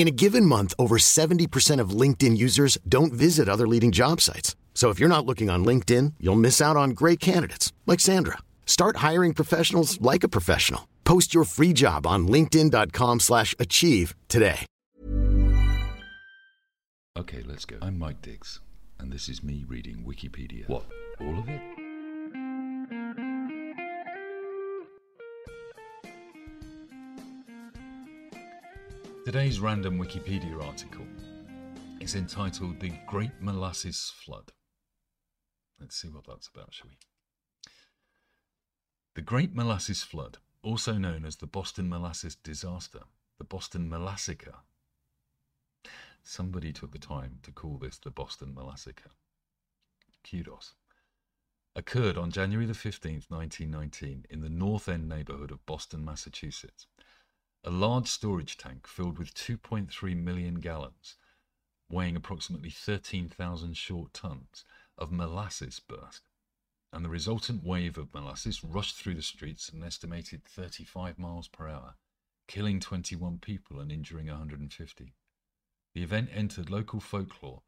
In a given month, over 70% of LinkedIn users don't visit other leading job sites. So if you're not looking on LinkedIn, you'll miss out on great candidates like Sandra. Start hiring professionals like a professional. Post your free job on linkedin.com/achieve slash achieve today. Okay, let's go. I'm Mike Diggs, and this is me reading Wikipedia. What? All of it? Today's random Wikipedia article is entitled The Great Molasses Flood. Let's see what that's about, shall we? The Great Molasses Flood, also known as the Boston Molasses Disaster, the Boston Molassacre. Somebody took the time to call this the Boston Molassacre. Kudos. Occurred on January the 15th, 1919, in the North End neighborhood of Boston, Massachusetts. A large storage tank filled with 2.3 million gallons, weighing approximately 13,000 short tons, of molasses burst, and the resultant wave of molasses rushed through the streets at an estimated 35 miles per hour, killing 21 people and injuring 150. The event entered local folklore,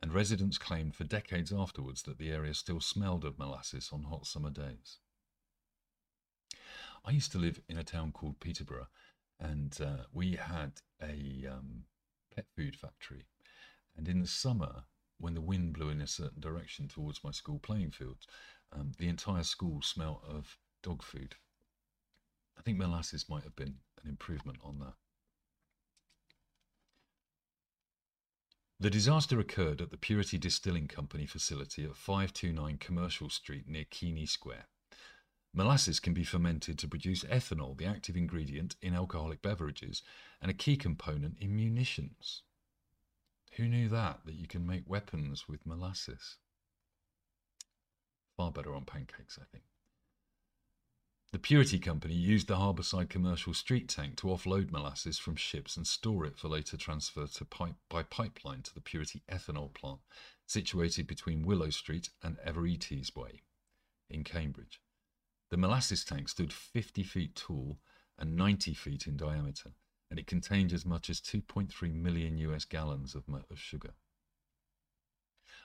and residents claimed for decades afterwards that the area still smelled of molasses on hot summer days. I used to live in a town called Peterborough, and uh, we had a um, pet food factory. And in the summer, when the wind blew in a certain direction towards my school playing fields, um, the entire school smelt of dog food. I think molasses might have been an improvement on that. The disaster occurred at the Purity Distilling Company facility at 529 Commercial Street near Keany Square. Molasses can be fermented to produce ethanol, the active ingredient in alcoholic beverages and a key component in munitions. Who knew that, that you can make weapons with molasses? Far better on pancakes, I think. The Purity Company used the harbourside commercial street tank to offload molasses from ships and store it for later transfer to pipe, by pipeline to the Purity ethanol plant, situated between Willow Street and Evereteze Way in Cambridge. The molasses tank stood 50 feet tall and 90 feet in diameter, and it contained as much as 2.3 million US gallons of, of sugar.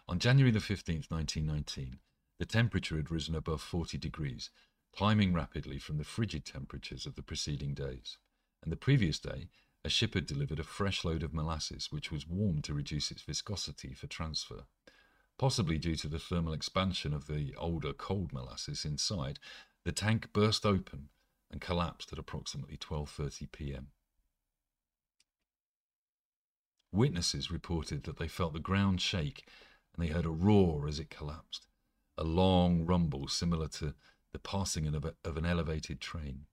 On January the 15th, 1919, the temperature had risen above 40 degrees, climbing rapidly from the frigid temperatures of the preceding days. And the previous day, a ship had delivered a fresh load of molasses, which was warmed to reduce its viscosity for transfer. Possibly due to the thermal expansion of the older cold molasses inside, the tank burst open and collapsed at approximately 12:30 p.m. Witnesses reported that they felt the ground shake and they heard a roar as it collapsed, a long rumble similar to the passing of, a, of an elevated train.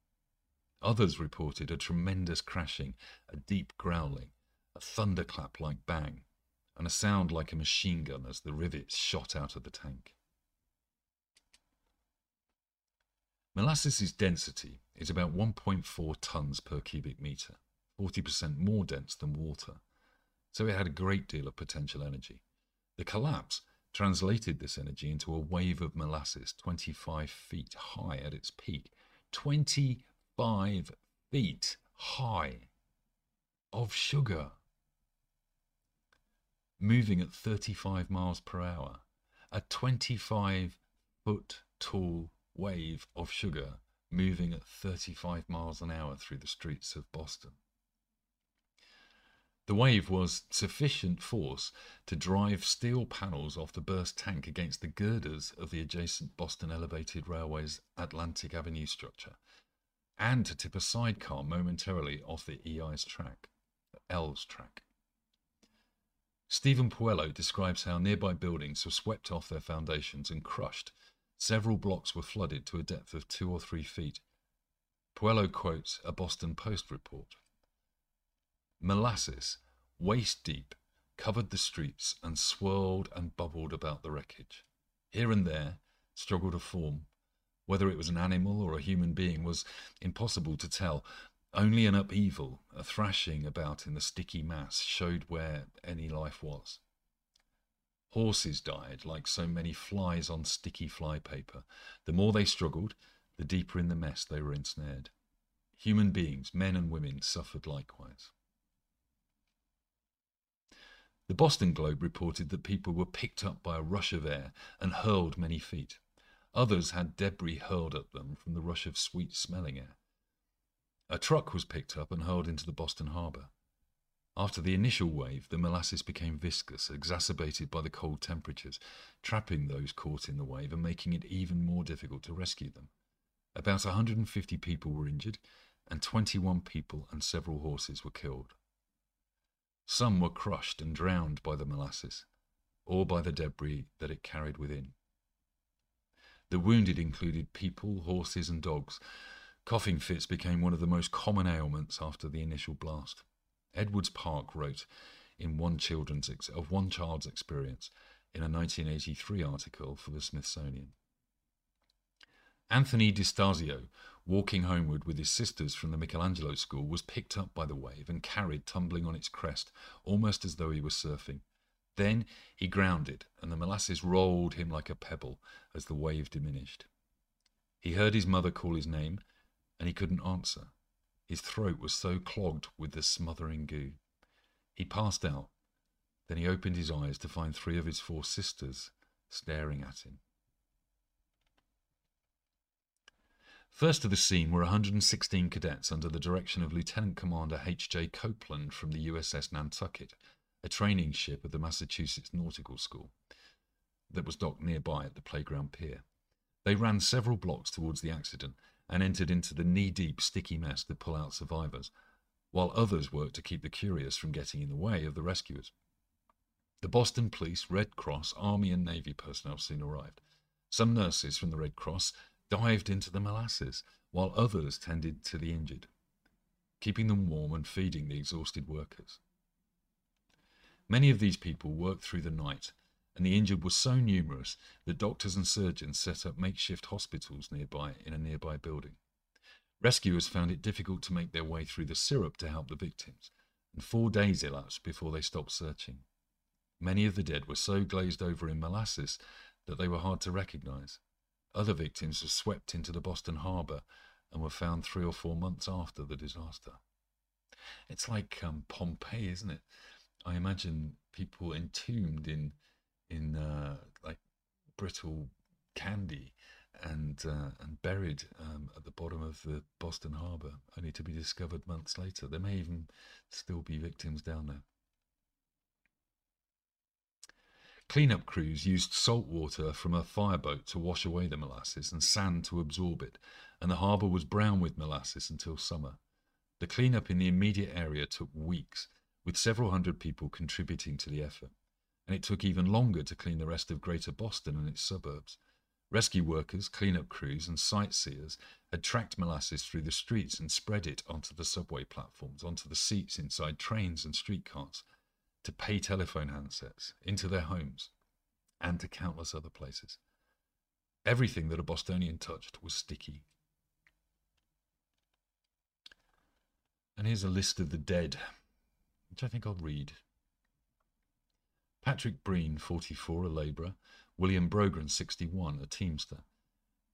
Others reported a tremendous crashing, a deep growling, a thunderclap like bang, and a sound like a machine gun as the rivets shot out of the tank. Molasses' density is about 1.4 tons per cubic meter, 40% more dense than water, so it had a great deal of potential energy. The collapse translated this energy into a wave of molasses 25 feet high at its peak. 25 feet high of sugar moving at 35 miles per hour. A 25 foot tall wave of sugar moving at 35 miles an hour through the streets of Boston. The wave was sufficient force to drive steel panels off the burst tank against the girders of the adjacent Boston Elevated Railway's Atlantic Avenue structure, and to tip a sidecar momentarily off the El's track. L's track. Stephen Puleo describes how nearby buildings were swept off their foundations and crushed. Several blocks were flooded to a depth of two or three feet. Puleo quotes a Boston Post report. Molasses, waist deep, covered the streets and swirled and bubbled about the wreckage. Here and there struggled a form. Whether it was an animal or a human being was impossible to tell. Only an upheaval, a thrashing about in the sticky mass, showed where any life was. Horses died like so many flies on sticky flypaper. The more they struggled, the deeper in the mess they were ensnared. Human beings, men and women, suffered likewise. The Boston Globe reported that people were picked up by a rush of air and hurled many feet. Others had debris hurled at them from the rush of sweet smelling air. A truck was picked up and hurled into the Boston harbor. After the initial wave, the molasses became viscous, exacerbated by the cold temperatures, trapping those caught in the wave and making it even more difficult to rescue them. About 150 people were injured, and 21 people and several horses were killed. Some were crushed and drowned by the molasses, or by the debris that it carried within. The wounded included people, horses, and dogs. Coughing fits became one of the most common ailments after the initial blast. Edwards Park wrote in one children's ex- of one child's experience in a 1983 article for the Smithsonian. Anthony Distasio, walking homeward with his sisters from the Michelangelo School, was picked up by the wave and carried tumbling on its crest, almost as though he was surfing. Then he grounded, and the molasses rolled him like a pebble as the wave diminished. He heard his mother call his name, and he couldn't answer. His throat was so clogged with the smothering goo. He passed out. Then he opened his eyes to find three of his four sisters staring at him. First to the scene were 116 cadets under the direction of Lieutenant Commander H.J. Copeland from the USS Nantucket, a training ship of the Massachusetts Nautical School that was docked nearby at the playground pier. They ran several blocks towards the accident and entered into the knee deep, sticky mess to pull out survivors, while others worked to keep the curious from getting in the way of the rescuers. The Boston Police, Red Cross, Army, and Navy personnel soon arrived. Some nurses from the Red Cross dived into the molasses, while others tended to the injured, keeping them warm and feeding the exhausted workers. Many of these people worked through the night, and the injured were so numerous that doctors and surgeons set up makeshift hospitals nearby in a nearby building. Rescuers found it difficult to make their way through the syrup to help the victims, and four days elapsed before they stopped searching. Many of the dead were so glazed over in molasses that they were hard to recognize. Other victims were swept into the Boston harbor and were found three or four months after the disaster. It's like um, Pompeii, isn't it? I imagine people entombed in in uh, like brittle candy and uh, and buried um, at the bottom of the Boston Harbor, only to be discovered months later. There may even still be victims down there. Cleanup crews used salt water from a fireboat to wash away the molasses and sand to absorb it, and the harbour was brown with molasses until summer. The cleanup in the immediate area took weeks, with several hundred people contributing to the effort, and it took even longer to clean the rest of Greater Boston and its suburbs. Rescue workers, cleanup crews, and sightseers had tracked molasses through the streets and spread it onto the subway platforms, onto the seats inside trains and streetcars to pay telephone handsets, into their homes, and to countless other places. Everything that a Bostonian touched was sticky. And here's a list of the dead, which I think I'll read. Patrick Breen, 44, a labourer. William Brogren, 61, a teamster.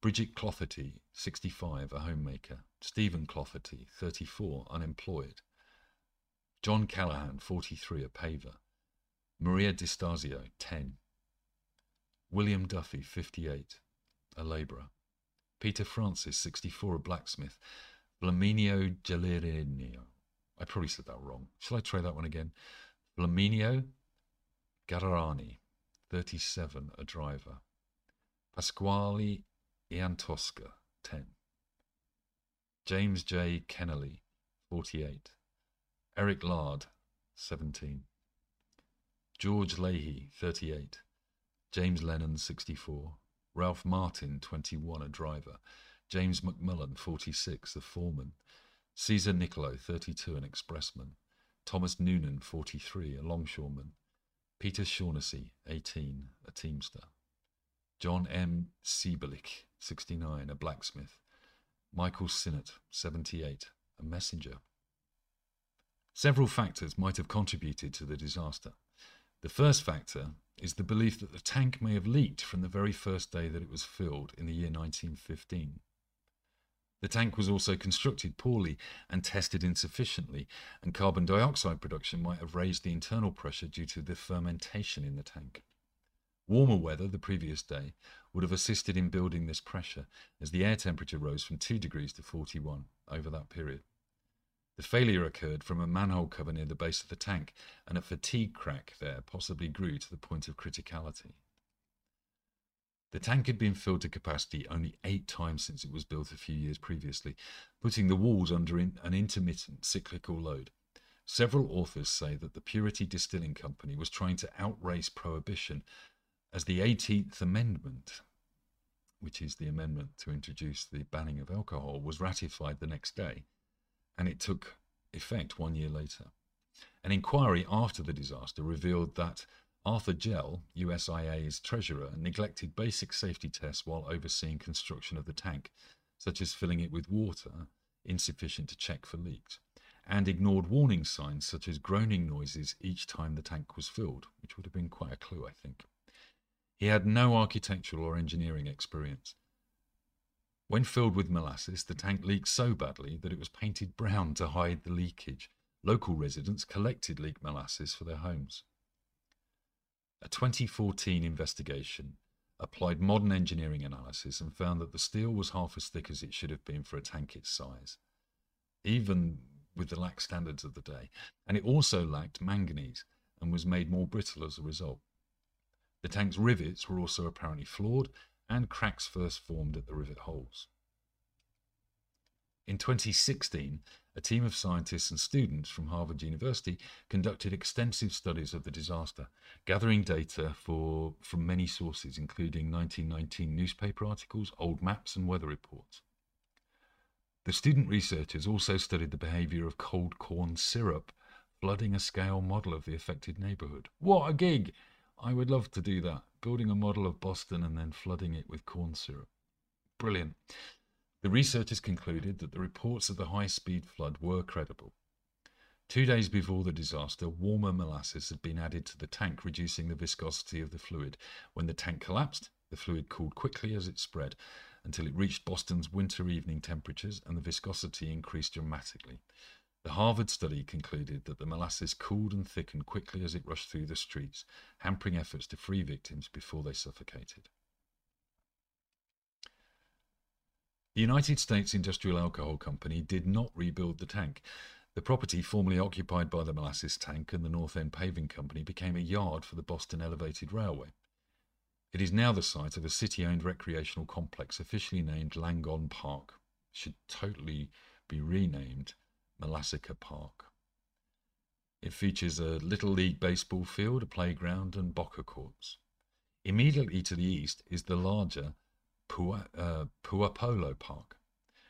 Bridget Clotherty, 65, a homemaker. Stephen Clotherty, 34, unemployed. John Callahan, 43, a paver. Maria Distasio, 10. William Duffy, 58, a labourer. Peter Francis, 64, a blacksmith. Flaminio Galerini. I probably said that wrong. Shall I try that one again? Flaminio Gararani, 37, a driver. Pasquale Iantosca, 10. James J. Kenneally, 48. Eric Lard, 17. George Leahy, 38. James Lennon, 64. Ralph Martin, 21, a driver. James McMullen, 46, a foreman. Caesar Nicolo, 32, an expressman. Thomas Noonan, 43, a longshoreman. Peter Shaughnessy, 18, a teamster. John M. Siebelich, 69, a blacksmith. Michael Sinnott, 78, a messenger. Several factors might have contributed to the disaster. The first factor is the belief that the tank may have leaked from the very first day that it was filled in the year 1915. The tank was also constructed poorly and tested insufficiently, and carbon dioxide production might have raised the internal pressure due to the fermentation in the tank. Warmer weather the previous day would have assisted in building this pressure, as the air temperature rose from 2 degrees to 41 over that period. The failure occurred from a manhole cover near the base of the tank, and a fatigue crack there possibly grew to the point of criticality. The tank had been filled to capacity only eight times since it was built a few years previously, putting the walls under an intermittent cyclical load. Several authors say that the Purity Distilling Company was trying to outrace prohibition as the 18th Amendment, which is the amendment to introduce the banning of alcohol, was ratified the next day, and it took effect one year later. An inquiry after the disaster revealed that Arthur Jell, USIA's treasurer, neglected basic safety tests while overseeing construction of the tank, such as filling it with water, insufficient to check for leaks, and ignored warning signs such as groaning noises each time the tank was filled, which would have been quite a clue, I think. He had no architectural or engineering experience. When filled with molasses, the tank leaked so badly that it was painted brown to hide the leakage. Local residents collected leaked molasses for their homes. A 2014 investigation applied modern engineering analysis and found that the steel was half as thick as it should have been for a tank its size, even with the lax standards of the day. And it also lacked manganese and was made more brittle as a result. The tank's rivets were also apparently flawed, and cracks first formed at the rivet holes. In 2016, a team of scientists and students from Harvard University conducted extensive studies of the disaster, gathering data for, from many sources, including 1919 newspaper articles, old maps, and weather reports. The student researchers also studied the behavior of cold corn syrup, flooding a scale model of the affected neighborhood. What a gig! I would love to do that, building a model of Boston and then flooding it with corn syrup. Brilliant. The researchers concluded that the reports of the high speed flood were credible. Two days before the disaster, warmer molasses had been added to the tank, reducing the viscosity of the fluid. When the tank collapsed, the fluid cooled quickly as it spread until it reached Boston's winter evening temperatures and the viscosity increased dramatically. The Harvard study concluded that the molasses cooled and thickened quickly as it rushed through the streets, hampering efforts to free victims before they suffocated. The United States Industrial Alcohol Company did not rebuild the tank. The property formerly occupied by the molasses tank and the North End Paving Company became a yard for the Boston Elevated Railway. It is now the site of a city owned recreational complex officially named Langone Park. It should totally be renamed Molassacre Park. It features a Little League baseball field, a playground, and Boca courts. Immediately to the east is the larger Pua, uh, Puopolo Park,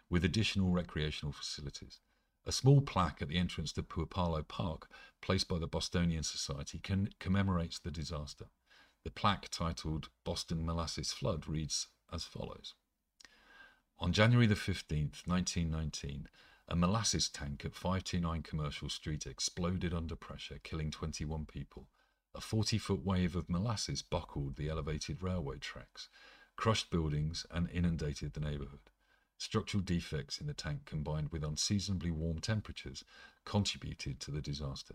with additional recreational facilities. A small plaque at the entrance to Puopolo Park, placed by the Bostonian Society, can, commemorates the disaster. The plaque, titled Boston Molasses Flood, reads as follows On January the 15th, 1919, a molasses tank at 529 Commercial Street exploded under pressure, killing 21 people. A 40 foot wave of molasses buckled the elevated railway tracks crushed buildings, and inundated the neighborhood. Structural defects in the tank combined with unseasonably warm temperatures contributed to the disaster.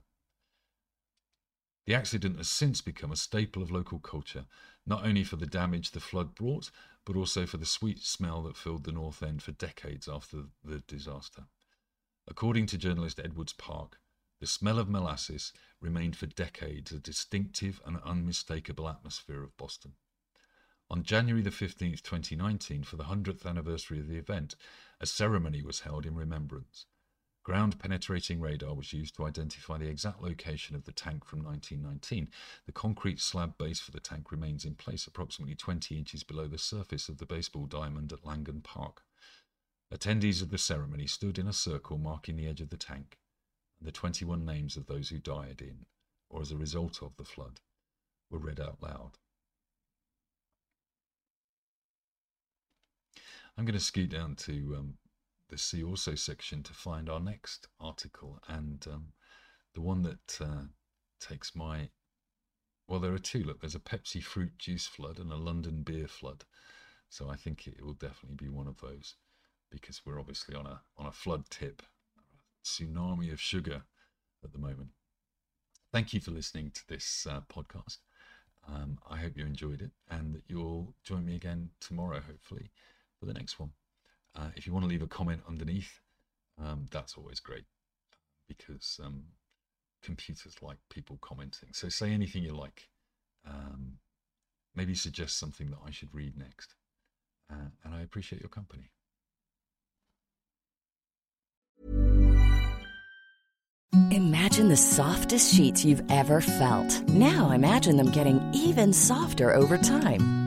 The accident has since become a staple of local culture, not only for the damage the flood brought, but also for the sweet smell that filled the North End for decades after the disaster. According to journalist Edwards Park, the smell of molasses remained for decades a distinctive and unmistakable atmosphere of Boston. On January the 15th, 2019, for the 100th anniversary of the event, a ceremony was held in remembrance. Ground penetrating radar was used to identify the exact location of the tank from 1919. The concrete slab base for the tank remains in place approximately 20 inches below the surface of the baseball diamond at Langone Park. Attendees of the ceremony stood in a circle marking the edge of the tank and the 21 names of those who died in or as a result of the flood were read out loud. I'm going to scoot down to um, the See Also section to find our next article, and um, the one that uh, takes my well, there are two. Look, there's a Pepsi fruit juice flood and a London beer flood, so I think it will definitely be one of those because we're obviously on a on a flood tip, a tsunami of sugar at the moment. Thank you for listening to this uh, podcast. Um, I hope you enjoyed it and that you'll join me again tomorrow, hopefully, for the next one. Uh, if you want to leave a comment underneath, um, that's always great because um, computers like people commenting. So say anything you like. Um, maybe suggest something that I should read next. Uh, and I appreciate your company. Imagine the softest sheets you've ever felt. Now imagine them getting even softer over time.